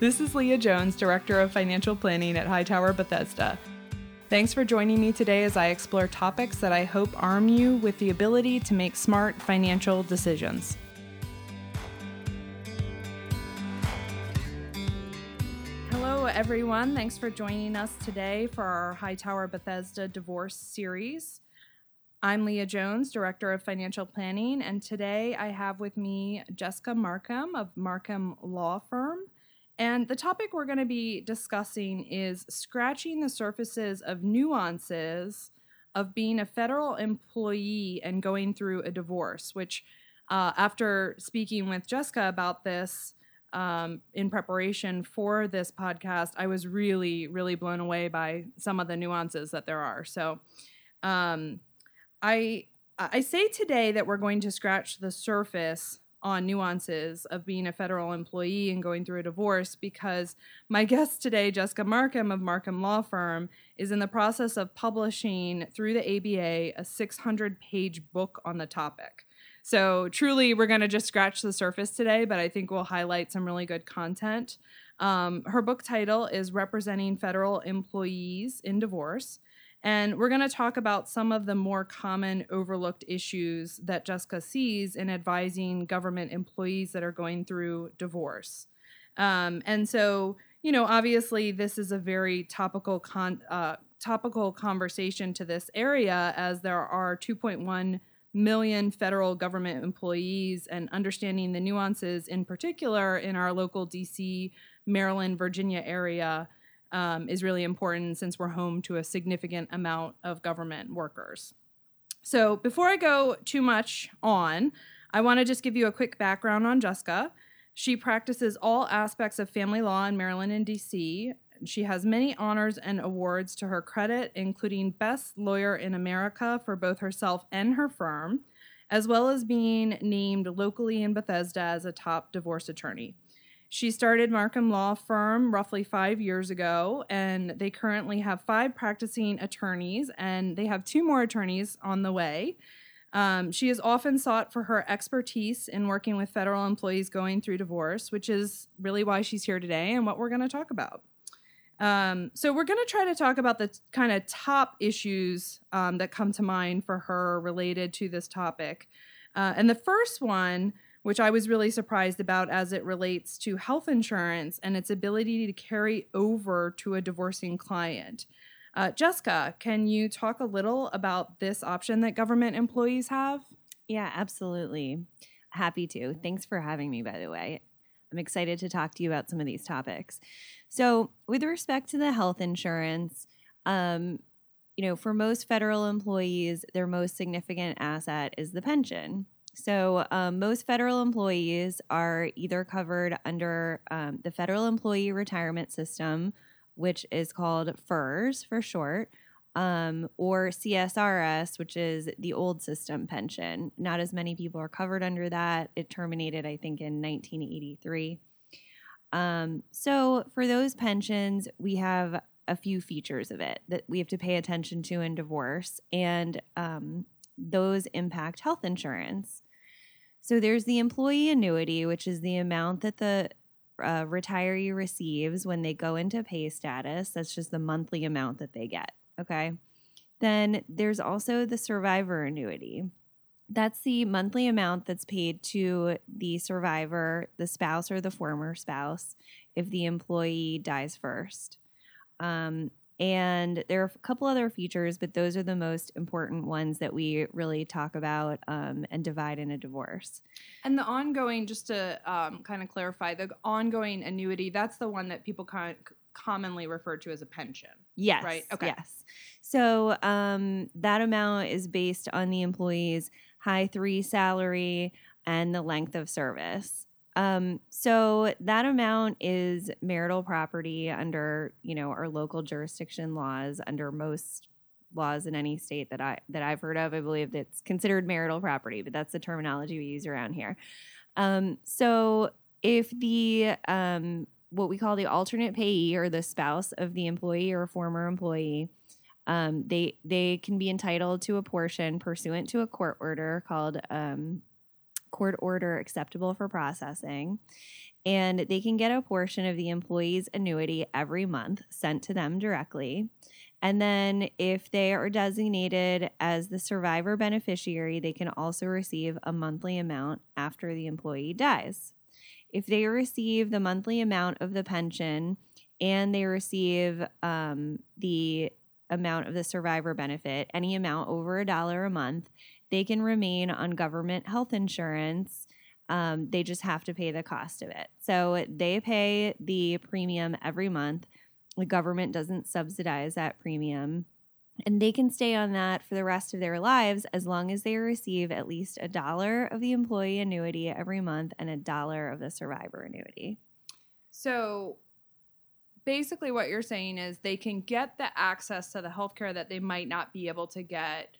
This is Leah Jones, Director of Financial Planning at Hightower Bethesda. Thanks for joining me today as I explore topics that I hope arm you with the ability to make smart financial decisions. Hello, everyone. Thanks for joining us today for our Hightower Bethesda Divorce Series. I'm Leah Jones, Director of Financial Planning, and today I have with me Jessica Markham of Markham Law Firm. And the topic we're going to be discussing is scratching the surfaces of nuances of being a federal employee and going through a divorce, which, uh, after speaking with Jessica about this um, in preparation for this podcast, I was really, really blown away by some of the nuances that there are. So, um, I I say today that we're going to scratch the surface on nuances of being a federal employee and going through a divorce because my guest today, Jessica Markham of Markham Law Firm, is in the process of publishing through the ABA a 600 page book on the topic. So, truly, we're going to just scratch the surface today, but I think we'll highlight some really good content. Um, her book title is Representing Federal Employees in Divorce. And we're going to talk about some of the more common overlooked issues that Jessica sees in advising government employees that are going through divorce. Um, and so, you know, obviously, this is a very topical con- uh, topical conversation to this area, as there are 2.1 million federal government employees, and understanding the nuances, in particular, in our local DC, Maryland, Virginia area um, is really important since we're home to a significant amount of government workers. So, before I go too much on, I want to just give you a quick background on Jessica. She practices all aspects of family law in Maryland and DC. She has many honors and awards to her credit, including Best Lawyer in America for both herself and her firm, as well as being named locally in Bethesda as a top divorce attorney. She started Markham Law Firm roughly five years ago, and they currently have five practicing attorneys, and they have two more attorneys on the way. Um, she is often sought for her expertise in working with federal employees going through divorce, which is really why she's here today and what we're going to talk about. Um, so, we're going to try to talk about the t- kind of top issues um, that come to mind for her related to this topic. Uh, and the first one which I was really surprised about as it relates to health insurance and its ability to carry over to a divorcing client. Uh, Jessica, can you talk a little about this option that government employees have? Yeah, absolutely. Happy to. Thanks for having me, by the way. I'm excited to talk to you about some of these topics. So, with respect to the health insurance, um, you know, for most federal employees, their most significant asset is the pension. So, um, most federal employees are either covered under um, the Federal Employee Retirement System, which is called FERS for short, um, or CSRS, which is the old system pension. Not as many people are covered under that. It terminated, I think, in 1983. Um, so, for those pensions, we have a few features of it that we have to pay attention to in divorce, and um, those impact health insurance. So there's the employee annuity, which is the amount that the uh, retiree receives when they go into pay status. That's just the monthly amount that they get. Okay. Then there's also the survivor annuity. That's the monthly amount that's paid to the survivor, the spouse or the former spouse, if the employee dies first. Um, and there are a couple other features, but those are the most important ones that we really talk about um, and divide in a divorce. And the ongoing, just to um, kind of clarify, the ongoing annuity, that's the one that people con- commonly refer to as a pension. Yes. Right? Okay. Yes. So um, that amount is based on the employee's high three salary and the length of service. Um, so that amount is marital property under, you know, our local jurisdiction laws under most laws in any state that I that I've heard of. I believe that's considered marital property, but that's the terminology we use around here. Um, so if the um, what we call the alternate payee or the spouse of the employee or former employee, um, they they can be entitled to a portion pursuant to a court order called um, court order acceptable for processing. And they can get a portion of the employee's annuity every month sent to them directly. And then, if they are designated as the survivor beneficiary, they can also receive a monthly amount after the employee dies. If they receive the monthly amount of the pension and they receive um, the amount of the survivor benefit, any amount over a dollar a month, they can remain on government health insurance. Um, they just have to pay the cost of it. So they pay the premium every month. The government doesn't subsidize that premium. And they can stay on that for the rest of their lives as long as they receive at least a dollar of the employee annuity every month and a dollar of the survivor annuity. So basically what you're saying is they can get the access to the healthcare that they might not be able to get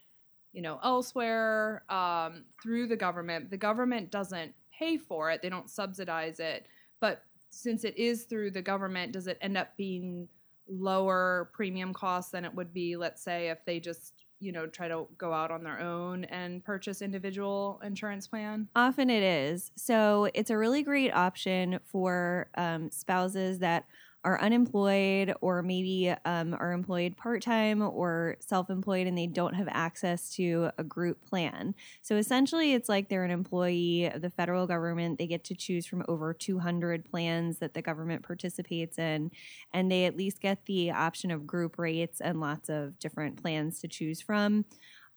you know elsewhere um, through the government. The government doesn't pay for it. They don't subsidize it. But since it is through the government does it end up being lower premium costs than it would be let's say if they just you know try to go out on their own and purchase individual insurance plan? Often it is. So it's a really great option for um, spouses that are unemployed or maybe um, are employed part time or self employed and they don't have access to a group plan. So essentially, it's like they're an employee of the federal government. They get to choose from over 200 plans that the government participates in, and they at least get the option of group rates and lots of different plans to choose from.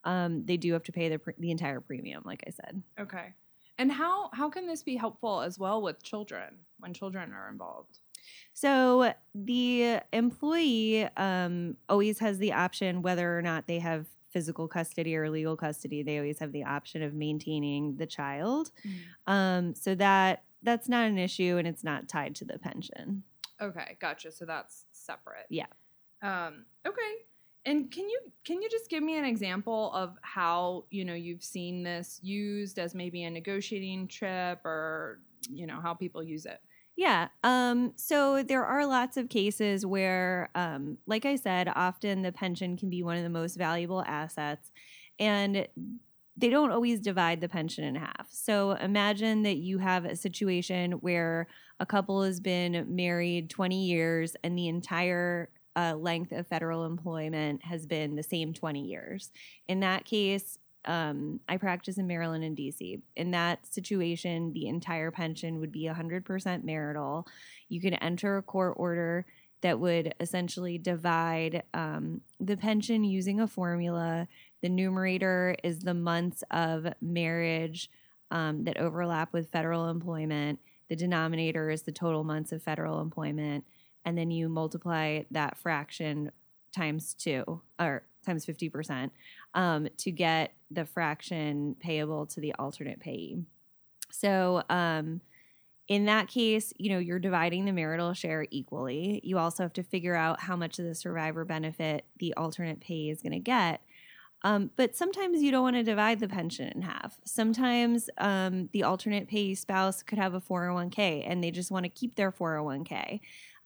Um, they do have to pay the, the entire premium, like I said. Okay. And how how can this be helpful as well with children when children are involved? So the employee um, always has the option whether or not they have physical custody or legal custody. They always have the option of maintaining the child. Mm. Um, so that that's not an issue, and it's not tied to the pension. Okay, gotcha. So that's separate. Yeah. Um, okay. And can you can you just give me an example of how you know you've seen this used as maybe a negotiating chip or you know how people use it? Yeah. Um, so there are lots of cases where, um, like I said, often the pension can be one of the most valuable assets. And they don't always divide the pension in half. So imagine that you have a situation where a couple has been married 20 years and the entire uh, length of federal employment has been the same 20 years. In that case, um, I practice in Maryland and DC. In that situation, the entire pension would be 100% marital. You can enter a court order that would essentially divide um, the pension using a formula. The numerator is the months of marriage um, that overlap with federal employment. The denominator is the total months of federal employment. And then you multiply that fraction times two or times 50% um, to get the fraction payable to the alternate payee. So, um, in that case, you know, you're dividing the marital share equally. You also have to figure out how much of the survivor benefit the alternate pay is going to get. Um, but sometimes you don't want to divide the pension in half. Sometimes um, the alternate pay spouse could have a 401k and they just want to keep their 401k.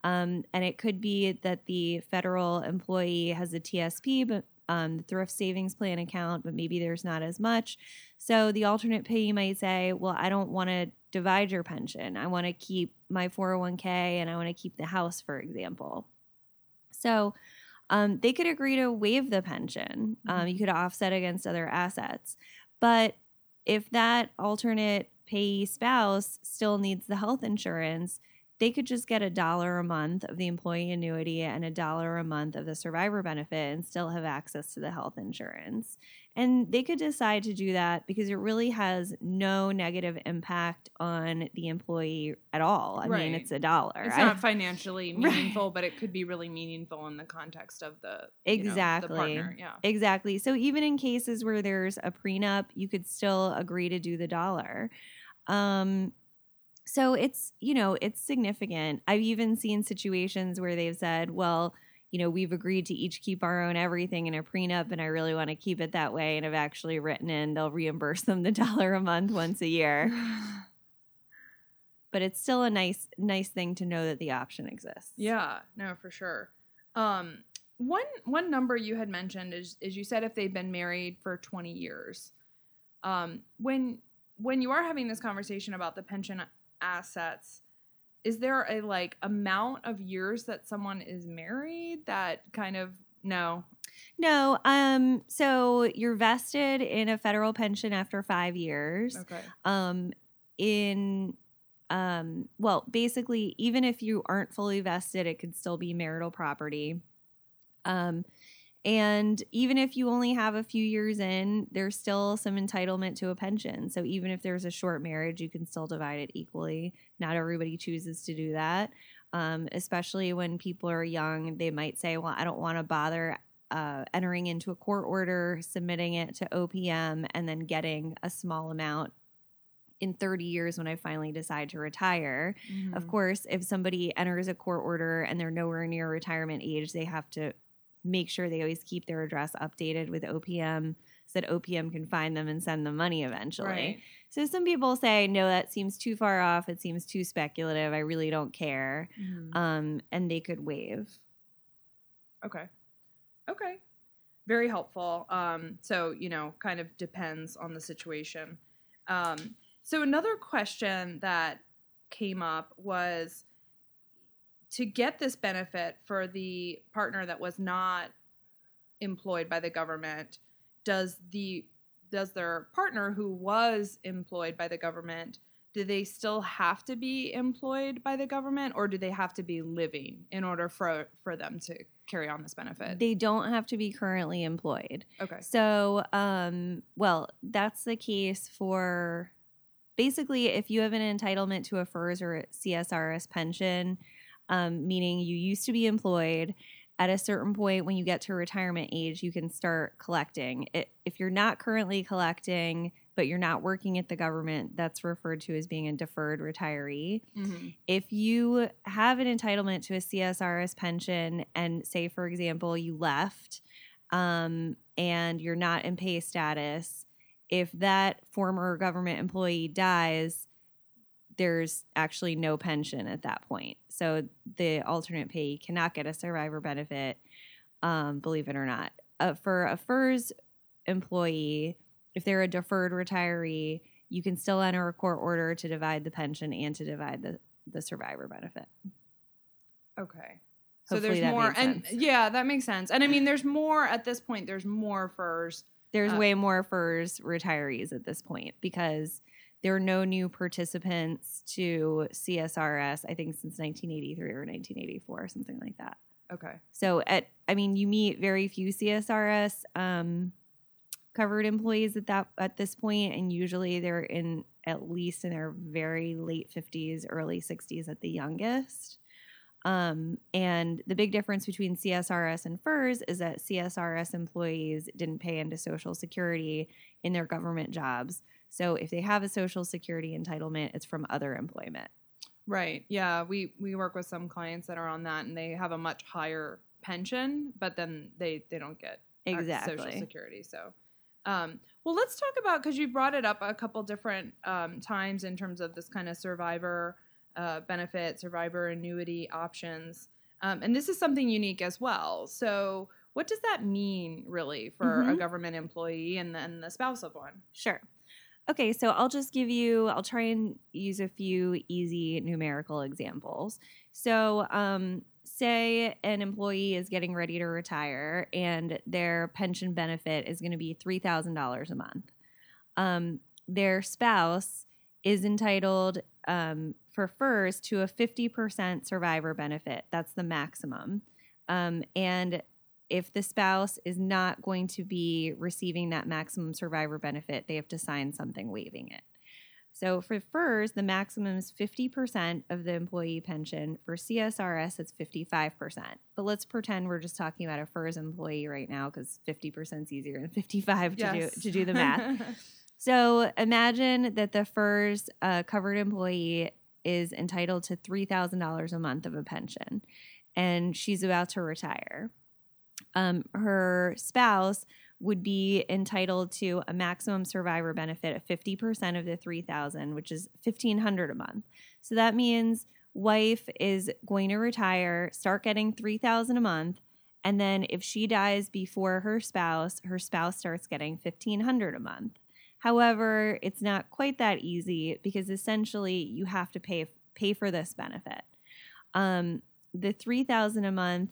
Um, and it could be that the federal employee has a TSP, but um, the thrift savings plan account, but maybe there's not as much. So the alternate pay might say, well, I don't want to divide your pension. I want to keep my 401k and I want to keep the house, for example. So um, they could agree to waive the pension. Um, mm-hmm. you could offset against other assets. But if that alternate payee spouse still needs the health insurance, they could just get a dollar a month of the employee annuity and a dollar a month of the survivor benefit and still have access to the health insurance. And they could decide to do that because it really has no negative impact on the employee at all. I right. mean, it's a dollar. It's not financially meaningful, right. but it could be really meaningful in the context of the exactly you know, the partner. Yeah, exactly. So even in cases where there's a prenup, you could still agree to do the dollar. Um, so it's, you know, it's significant. I've even seen situations where they've said, well, you know, we've agreed to each keep our own everything in a prenup, and I really want to keep it that way. And I've actually written in they'll reimburse them the dollar a month once a year. but it's still a nice, nice thing to know that the option exists. Yeah, no, for sure. Um, one one number you had mentioned is is you said if they've been married for 20 years. Um, when when you are having this conversation about the pension assets, is there a like amount of years that someone is married that kind of no? No, um, so you're vested in a federal pension after five years. Okay. Um, in um, well, basically, even if you aren't fully vested, it could still be marital property. Um, and even if you only have a few years in, there's still some entitlement to a pension. So even if there's a short marriage, you can still divide it equally. Not everybody chooses to do that. Um, especially when people are young, they might say, Well, I don't want to bother uh, entering into a court order, submitting it to OPM, and then getting a small amount in 30 years when I finally decide to retire. Of Mhm. course, if somebody enters a court order and they're nowhere near retirement age, they have to make sure they always keep their address updated with OPM so that OPM can find them and send them money eventually. Right. So some people say, no, that seems too far off. It seems too speculative. I really don't care. Mhm. Um, and they could waive. Okay. Okay. Very helpful. Um, so, you know, kind of depends on the situation. Um, so, another question that came up was to get this benefit for the partner that was not employed by the government, does the does their partner who was employed by the government do they still have to be employed by the government or do they have to be living in order for for them to carry on this benefit They don't have to be currently employed. okay So, um, well, that's the case for basically if you have an entitlement to a FERS or a CSRS pension, um, meaning you used to be employed. At a certain point, when you get to retirement age, you can start collecting. It, if you're not currently collecting, but you're not working at the government, that's referred to as being a deferred retiree Mhm. if you have an entitlement to a CSRS pension and say for example you left um, and you're not in pay status if that former government employee dies there's actually no pension at that point so the alternate pay cannot get a survivor benefit um, believe it or not uh, for a FERS employee if they're a deferred retiree you can still enter a court order to divide the pension and to divide the, the survivor benefit. okay so there's more and sense. yeah that makes sense and i mean there's more at this point there's more FERS There's Uh, way more FERS retirees at this point because there are no new participants to CSRS, I think since 1983 or 1984, or something like that. okay So at I mean you meet very few CSRS um, covered employees at that at this point and usually they're in at least in their very late 50s, early 60s at the youngest. Um, and the big difference between CSRS and FERS is that CSRS employees didn't pay into Social Security in their government jobs. So if they have a Social Security entitlement, it's from other employment. right yeah we we work with some clients that are on that and they have a much higher pension but then they they don't get Exactly. social security so um, well let's talk about because you brought it up a couple different um, times in terms of this kind of survivor uh, benefit survivor annuity options um, and this is something unique as well so what does that mean really for a Mhm. government employee and then the spouse of one Sure. Okay, so I'll just give you, I'll try and use a few easy numerical examples. So, um, say an employee is getting ready to retire and their pension benefit is going to be $3,000 a month. Um, their spouse is entitled um, for FERS to a 50% survivor benefit. That's the maximum. Um, and if the spouse is not going to be receiving that maximum survivor benefit, they have to sign something waiving it. So for FERS, the maximum is 50% of the employee pension. For CSRS, it's 55%. But let's pretend we're just talking about a FERS employee right now because 50% is easier than 55 to, do, to do the math. So imagine that the FERS uh, covered employee is entitled to $3,000 a month of a pension and she's about to retire. Um, her spouse would be entitled to a maximum survivor benefit of 50% of the 3000 which is 1500 a month. So that means wife is going to retire, start getting 3000 a month, and then if she dies before her spouse, her spouse starts getting 1500 a month. However, it's not quite that easy because essentially you have to pay pay for this benefit. Um, the three thousand a month,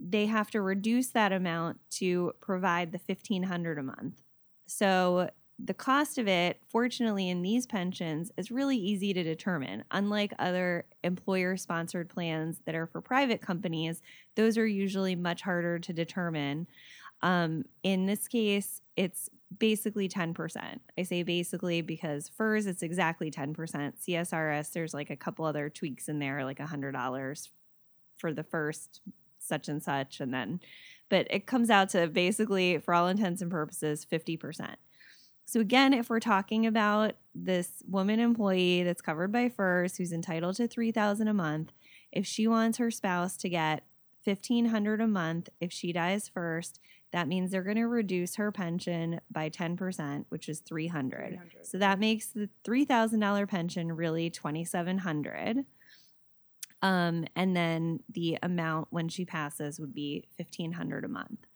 they have to reduce that amount to provide the fifteen hundred a month. So the cost of it, fortunately, in these pensions is really easy to determine. Unlike other employer sponsored plans that are for private companies, those are usually much harder to determine. Um, in this case, it's basically 10%. I say basically because FERS, it's exactly 10%. CSRS, there's like a couple other tweaks in there, like $100 for the first such and such. And then, but it comes out to basically, for all intents and purposes, 50%. So, again, if we're talking about this woman employee that's covered by FERS who's entitled to 3000 a month, if she wants her spouse to get 1500 a month if she dies first, that means they're going to reduce her pension by 10%, which is 300. 300. So that makes the $3,000 pension really 2700 um, and then the amount when she passes would be 1500 a month.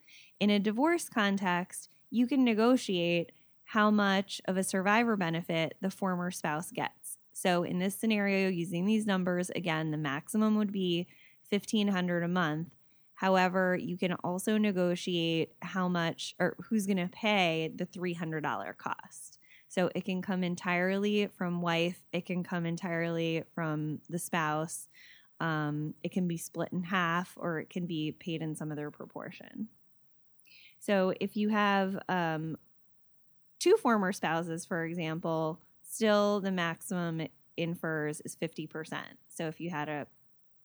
In a divorce context, you can negotiate how much of a survivor benefit the former spouse gets. So in this scenario using these numbers again the maximum would be 1500 a month However, you can also negotiate how much or who's going to pay the $300 cost. So it can come entirely from wife, it can come entirely from the spouse. Um, it can be split in half or it can be paid in some other proportion. So if you have um, two former spouses, for example, still the maximum in FERS is 50%. So if you had a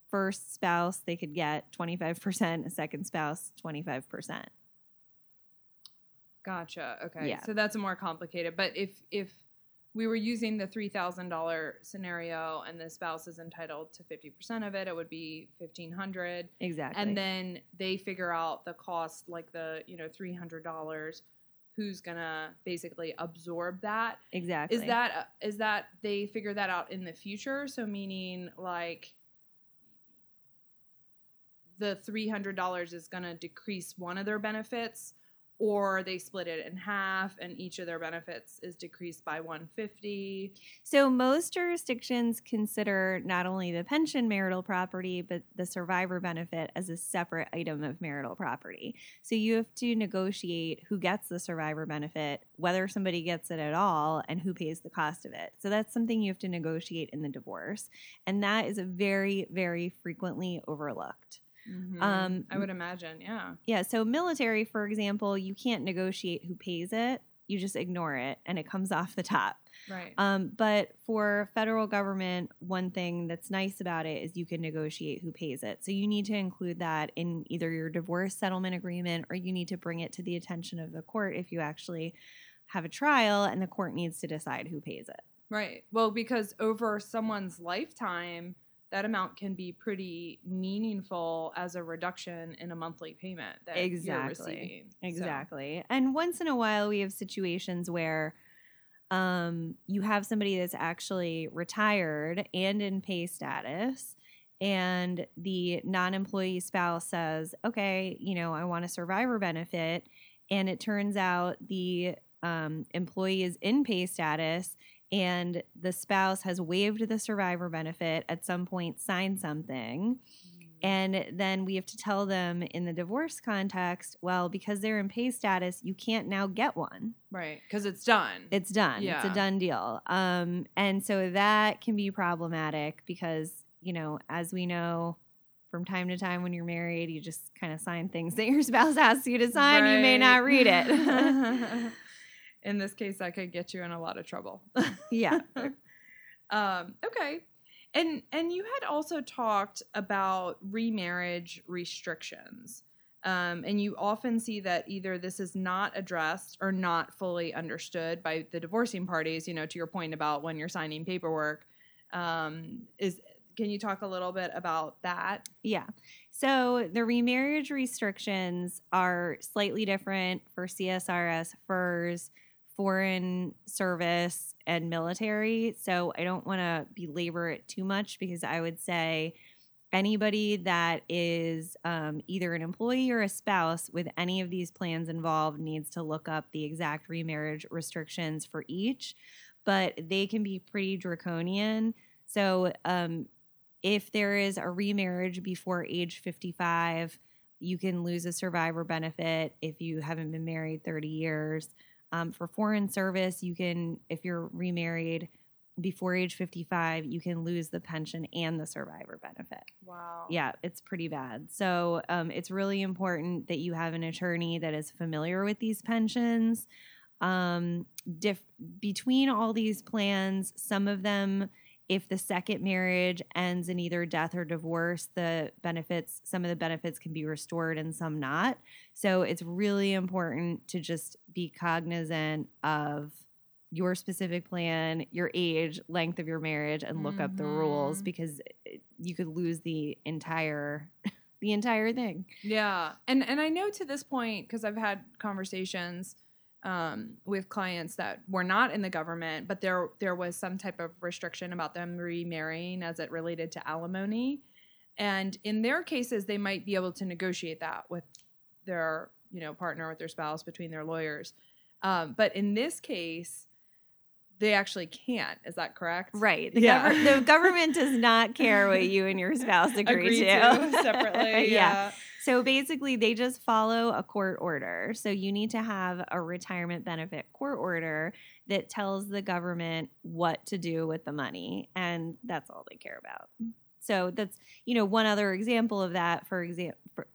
first spouse, they could get 25%, a second spouse, 25%. Gotcha. Okay. Yeah. So that's more complicated. But if if we were using the three thousand dollar scenario and the spouse is entitled to fifty percent of it, it would be fifteen hundred. Exactly. And then they figure out the cost, like the you know three hundred dollars. Who's gonna basically absorb that? exactly. Is that uh, that they figure that out in the future? So meaning like the three hundred dollars is gonna decrease one of their benefits, or they split it in half and each of their benefits is decreased by one fifty. So most jurisdictions consider not only the pension marital property, but the survivor benefit as a separate item of marital property. So you have to negotiate who gets the survivor benefit, whether somebody gets it at all, and who pays the cost of it. So that's something you have to negotiate in the divorce. And that is a very, very frequently overlooked. Um, I would imagine, yeah. Yeah, so military, for example, you can't negotiate who pays it. You just ignore it and it comes off the top. Right. Um, but for federal government, one thing that's nice about it is you can negotiate who pays it. So you need to include that in either your divorce settlement agreement or you need to bring it to the attention of the court if you actually have a trial and the court needs to decide who pays it. Right. Well, because over someone's lifetime, that amount can be pretty meaningful as a reduction in a monthly payment that you're Exactly. receiving. So- Exactly. And once in a while, we have situations where um, you have somebody that's actually retired and in pay status, and the non employee spouse says, okay, you know, I want a survivor benefit. And it turns out the um, employee is in pay status and the spouse has waived the survivor benefit at some point, signed something. And then we have to tell them in the divorce context, well, because they're in pay status, you can't now get one. right. Because it's done. It's done. It's a done deal. Um, and so that can be problematic because, you know, as we know, from time to time when you're married, you just kind of sign things that your spouse asks you to sign. You may not read it. in this case, that could get you in a lot of trouble. yeah. um, okay. And and you had also talked about remarriage restrictions. Um, and you often see that either this is not addressed or not fully understood by the divorcing parties. You know, to your point about when you're signing paperwork, um, is can you talk a little bit about that? Yeah. So the remarriage restrictions are slightly different for CSRS, FERS, foreign service, and military. So I don't want to belabor it too much because I would say anybody that is um, either an employee or a spouse with any of these plans involved needs to look up the exact remarriage restrictions for each, but they can be pretty draconian. So, um, if there is a remarriage before age 55, you can lose a survivor benefit if you haven't been married 30 years. Um, for foreign service, you can, if you're remarried before age 55, you can lose the pension and the survivor benefit. Wow. Yeah, it's pretty bad. So um, it's really important that you have an attorney that is familiar with these pensions. Um, diff- between all these plans, some of them, if the second marriage ends in either death or divorce, the benefits, some of the benefits can be restored and some not. So it's really important to just be cognizant of your specific plan, your age, length of your marriage, and look up the rules Mhm. because you could lose the entire the entire thing. Yeah, and and I know to this point because I've had conversations um, with clients that were not in the government, but there there was some type of restriction about them remarrying as it related to alimony, and in their cases, they might be able to negotiate that with their you know partner with their spouse between their lawyers, um, but in this case. They actually can't. Is that correct? Right. The, Yeah. gover- the government does not care what you and your spouse agree, Agree to. to separately. yeah. So basically, they just follow a court order. So you need to have a retirement benefit court order that tells the government what to do with the money. And that's all they care about. So that's, you know, one other example of that, for example, for,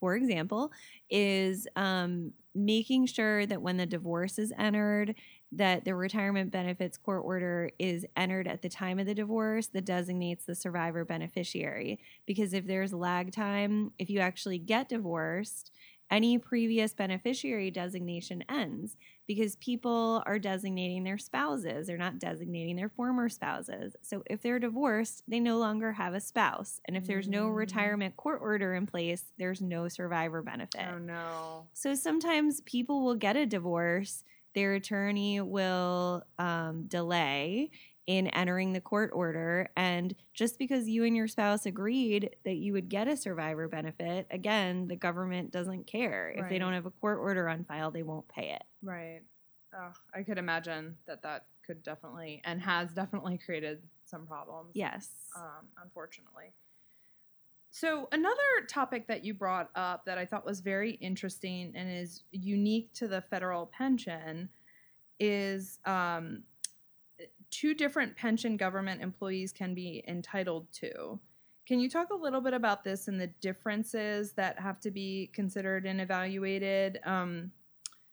for example, is um, making sure that when the divorce is entered, that the retirement benefits court order is entered at the time of the divorce that designates the survivor beneficiary because if there's lag time, if you actually get divorced, any previous beneficiary designation ends because people are designating their spouses. They're not designating their former spouses. So if they're divorced, they no longer have a spouse. And if there's no Mm. retirement court order in place, there's no survivor benefit. Oh no. So sometimes people will get a divorce, their attorney will um, delay in entering the court order. And just because you and your spouse agreed that you would get a survivor benefit, again, the government doesn't care. If they don't have a court order on file, they won't pay it. Right. Oh, I could imagine that that could definitely and has definitely created some problems. Yes. Um, unfortunately. So another topic that you brought up that I thought was very interesting and is unique to the federal pension is um, two different pension government employees can be entitled to. Can you talk a little bit about this and the differences that have to be considered and evaluated? Um,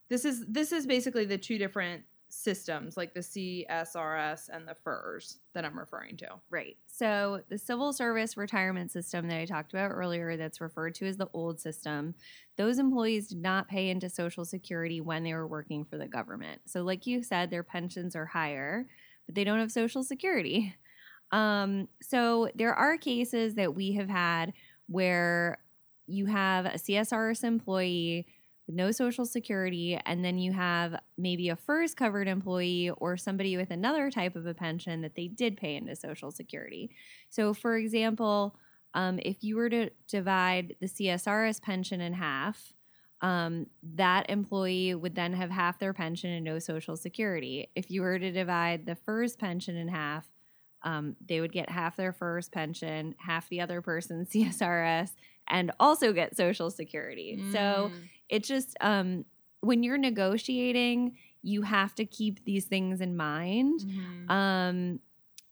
this is this is basically the two different systems, like the CSRS and the FERS that I'm referring to. Right. So the civil service retirement system that I talked about earlier, that's referred to as the old system, those employees did not pay into Social Security when they were working for the government. So, like you said, their pensions are higher, but they don't have Social Security. Um, so there are cases that we have had where you have a CSRS employee with no social security, and then you have maybe a FERS covered employee or somebody with another type of a pension that they did pay into social security. So, for example, um, if you were to divide the CSRS pension in half, um, that employee would then have half their pension and no social security. If you were to divide the FERS pension in half, um, they would get half their FERS pension, half the other person's CSRS, and also get social security. So, Mm. it just um when you're negotiating you have to keep these things in mind Mhm. um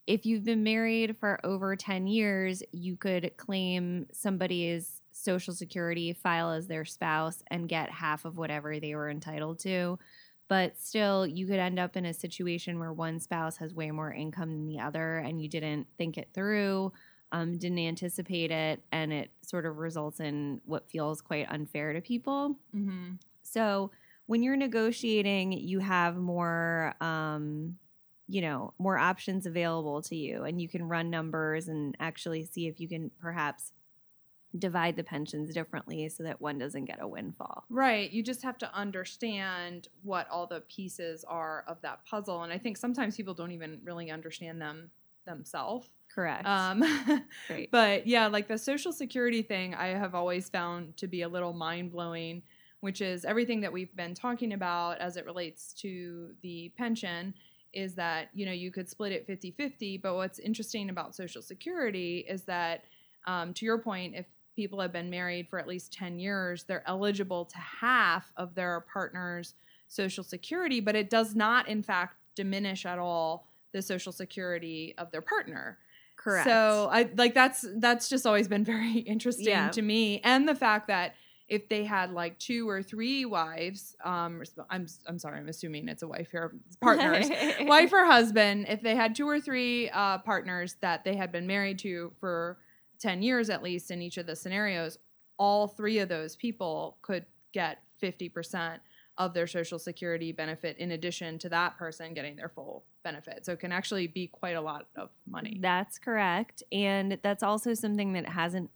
if you've been married for over 10 years you could claim somebody's social security file as their spouse and get half of whatever they were entitled to but still you could end up in a situation where one spouse has way more income than the other and you didn't think it through um, didn't anticipate it and it sort of results in what feels quite unfair to people Mhm. so when you're negotiating, you have more, um, you know, more options available to you, and you can run numbers and actually see if you can perhaps divide the pensions differently so that one doesn't get a windfall. Right. You just have to understand what all the pieces are of that puzzle. And I think sometimes people don't even really understand them themselves. Correct. Um, Great. but yeah, like the social security thing, I have always found to be a little mind blowing, which is everything that we've been talking about as it relates to the pension is that, you know, you could split it 50 50. But what's interesting about social security is that, um, to your point, if people have been married for at least 10 years, they're eligible to half of their partner's social security, but it does not, in fact, diminish at all the social security of their partner. Correct. So I like that's that's just always been very interesting Yeah. to me, and the fact that if they had like two or three wives, um, I'm I'm sorry, I'm assuming it's a wife here, partners, wife or husband, if they had two or three uh, partners that they had been married to for ten years at least in each of the scenarios, all three of those people could get fifty percent of their social security benefit in addition to that person getting their full benefit. So it can actually be quite a lot of money. That's correct. And that's also something that hasn't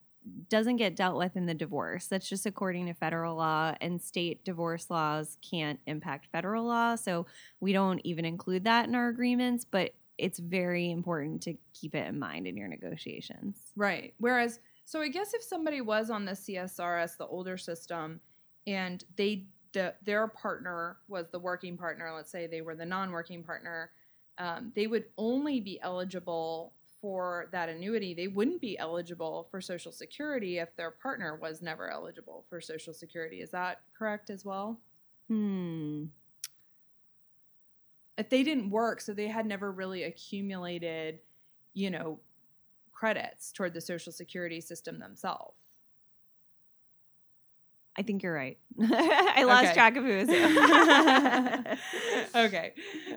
doesn't get dealt with in the divorce. That's just according to federal law and state divorce laws can't impact federal law. So we don't even include that in our agreements, but it's very important to keep it in mind in your negotiations. Right. Whereas, so I guess if somebody was on the CSRS, the older system, and they the, their partner was the working partner, let's say they were the non-working partner, um, they would only be eligible for that annuity. They wouldn't be eligible for Social Security if their partner was never eligible for Social Security. Is that correct as well? Hmm. If they didn't work, so they had never really accumulated, you know, credits toward the Social Security system themselves. I think you're right. I lost Okay. track of who was who. okay.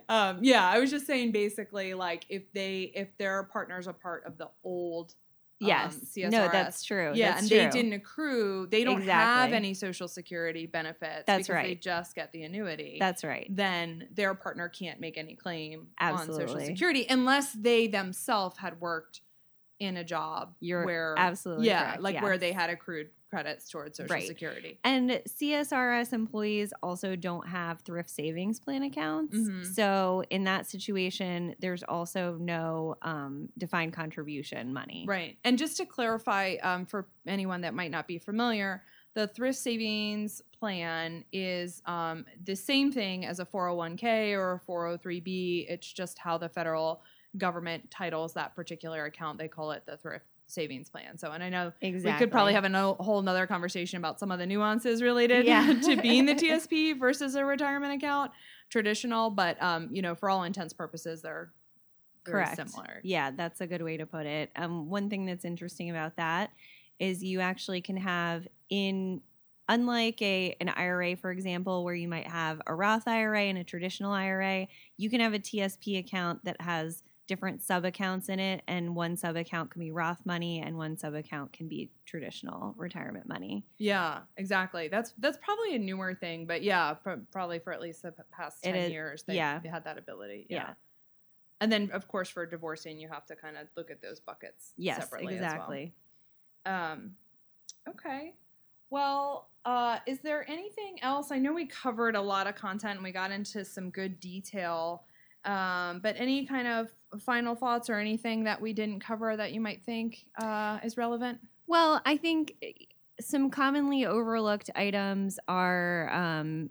Um, yeah, I was just saying basically like if they if their partner's a part of the old um, yes. CSRS. No, that's true. yeah, That's and true. they didn't accrue, they don't have any social security benefits That's because they just get the annuity. That's right. then their partner can't make any claim on social security unless they themselves had worked in a job You're where absolutely yeah, correct, like where they had accrued credits towards social Right. security. And CSRS employees also don't have thrift savings plan accounts. Mhm. So in that situation, there's also no um, defined contribution money. Right. And just to clarify um, for anyone that might not be familiar, the thrift savings plan is um, the same thing as a 401k or a 403b. It's just how the federal government titles that particular account. They call it the thrift savings plan. So, and I know Exactly. we could probably have a no, whole nother conversation about some of the nuances related Yeah. to being the TSP versus a retirement account, traditional, but um, you know, for all intents purposes, they're very Correct. similar. Yeah, that's a good way to put it. Um, one thing that's interesting about that is you actually can have in unlike a an IRA, for example, where you might have a Roth IRA and a traditional IRA, you can have a TSP account that has different sub accounts in it, and one sub account can be Roth money, and one sub account can be traditional retirement money. Yeah, exactly. That's that's probably a newer thing, but yeah, pr- probably for at least the past ten is- years, they yeah. they had that ability. Yeah. Yeah. and then of course for divorcing, you have to kind of look at those buckets Yes, separately exactly. as well. Um, okay. Well, uh, is there anything else? I know we covered a lot of content and we got into some good detail. Um, but any kind of final thoughts or anything that we didn't cover that you might think uh, is relevant? Well, I think eh, some commonly overlooked items are um,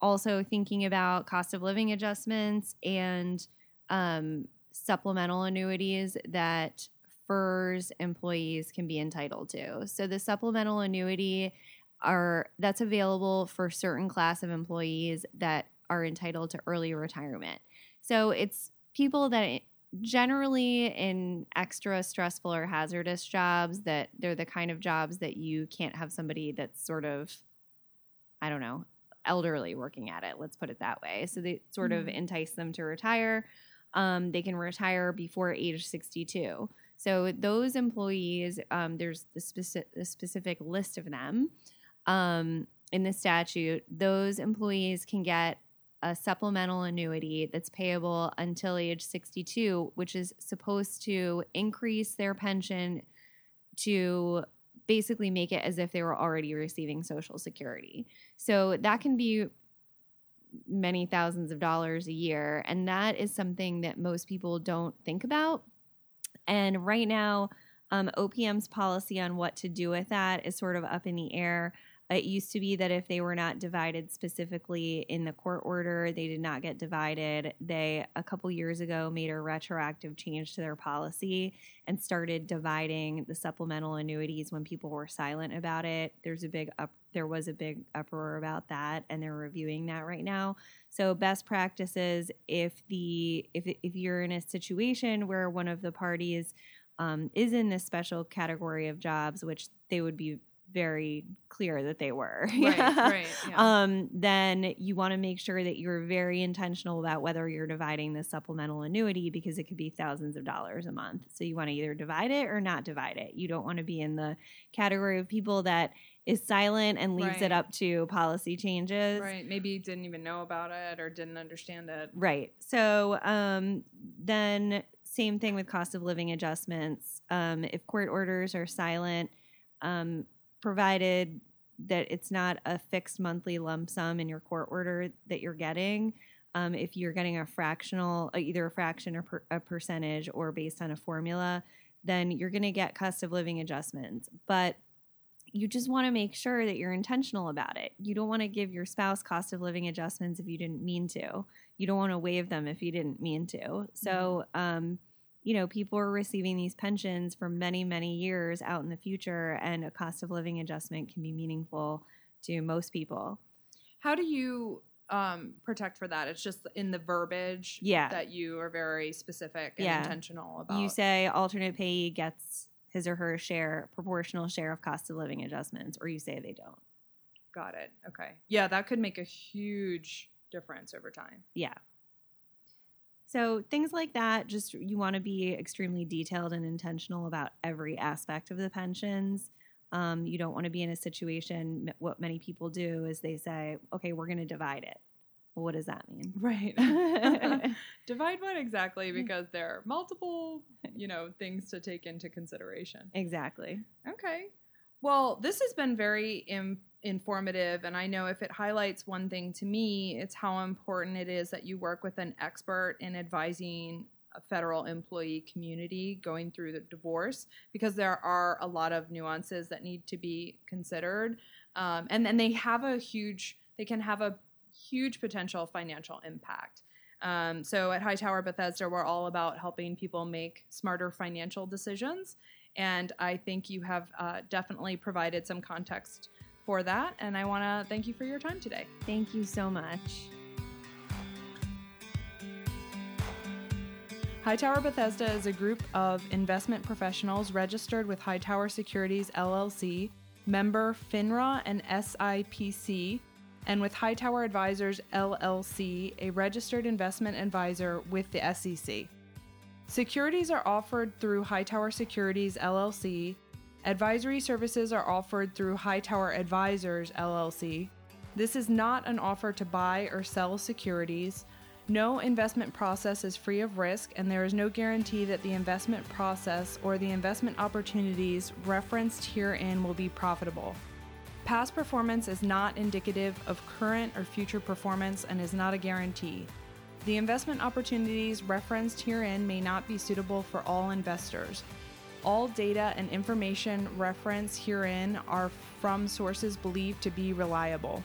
also thinking about cost of living adjustments and um, supplemental annuities that FERS employees can be entitled to. So the supplemental annuity are that's available for certain class of employees that are entitled to early retirement. So it's people that generally in extra stressful or hazardous jobs that they're the kind of jobs that you can't have somebody that's sort of I don't know, elderly working at it, let's put it that way. So they sort of Mhm. entice them to retire. Um, they can retire before age 62. So those employees, um, there's the specific, the specific list of them um, in the statute. Those employees can get a supplemental annuity that's payable until age 62, which is supposed to increase their pension to basically make it as if they were already receiving Social Security. So that can be many thousands of dollars a year. And that is something that most people don't think about And right now, um, OPM's policy on what to do with that is sort of up in the air. It used to be that if they were not divided specifically in the court order, they did not get divided. They, a couple years ago, made a retroactive change to their policy and started dividing the supplemental annuities when people were silent about it. There's a big up, there was a big uproar about that, and they're reviewing that right now. So, best practices if the if if you're in a situation where one of the parties um, is in this special category of jobs, which they would be very clear that they were. Right, right. Yeah. Um, then you want to make sure that you're very intentional about whether you're dividing the supplemental annuity because it could be thousands of dollars a month. So you want to either divide it or not divide it. You don't want to be in the category of people that is silent and leaves Right. it up to policy changes. right. Maybe didn't even know about it or didn't understand it. Right. So um, then, same thing with cost of living adjustments. Um, if court orders are silent, um, provided that it's not a fixed monthly lump sum in your court order that you're getting, um, if you're getting a fractional, uh, either a fraction or per, a percentage or based on a formula, then you're going to get cost of living adjustments. But you just want to make sure that you're intentional about it. You don't want to give your spouse cost of living adjustments if you didn't mean to. You don't want to waive them if you didn't mean to. So, um, you know, people are receiving these pensions for many, many years out in the future, and a cost of living adjustment can be meaningful to most people. How do you um, protect for that? It's just in the verbiage Yeah. that you are very specific and Yeah. intentional about. You say alternate payee gets his or her share, proportional share of cost of living adjustments, or you say they don't. Got it. Okay. Yeah, that could make a huge difference over time. Yeah. So things like that, just you want to be extremely detailed and intentional about every aspect of the pensions. Um, you don't want to be in a situation. What many people do is they say, "Okay, we're going to divide it." Well, what does that mean? Right. Divide what exactly? Because there are multiple, you know, things to take into consideration. exactly. Okay. Well, this has been very Im- informative, and I know if it highlights one thing to me, it's how important it is that you work with an expert in advising a federal employee community going through the divorce because there are a lot of nuances that need to be considered, um, and then they have a huge, they can have a huge potential financial impact. Um, so at Hightower Bethesda, we're all about helping people make smarter financial decisions. And I think you have uh, definitely provided some context for that. And I want to thank you for your time today. Thank you so much. Hightower Bethesda is a group of investment professionals registered with Hightower Securities LLC, member FINRA and SIPC, and with Hightower Advisors LLC, a registered investment advisor with the SEC. Securities are offered through Hightower Securities LLC. Advisory services are offered through Hightower Advisors LLC. This is not an offer to buy or sell securities. No investment process is free of risk, and there is no guarantee that the investment process or the investment opportunities referenced herein will be profitable. Past performance is not indicative of current or future performance and is not a guarantee. The investment opportunities referenced herein may not be suitable for all investors. All data and information referenced herein are from sources believed to be reliable.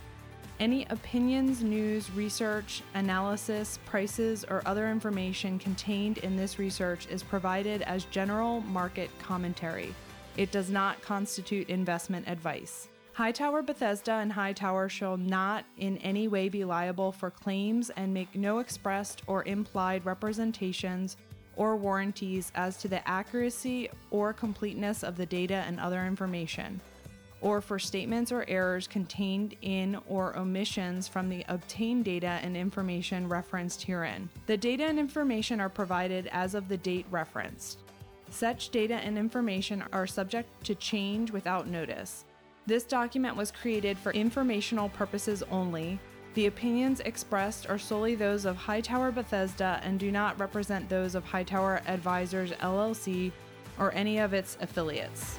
Any opinions, news, research, analysis, prices, or other information contained in this research is provided as general market commentary. It does not constitute investment advice. Hightower Bethesda and Hightower shall not in any way be liable for claims and make no expressed or implied representations or warranties as to the accuracy or completeness of the data and other information, or for statements or errors contained in or omissions from the obtained data and information referenced herein. The data and information are provided as of the date referenced. Such data and information are subject to change without notice. This document was created for informational purposes only. The opinions expressed are solely those of Hightower Bethesda and do not represent those of Hightower Advisors LLC or any of its affiliates.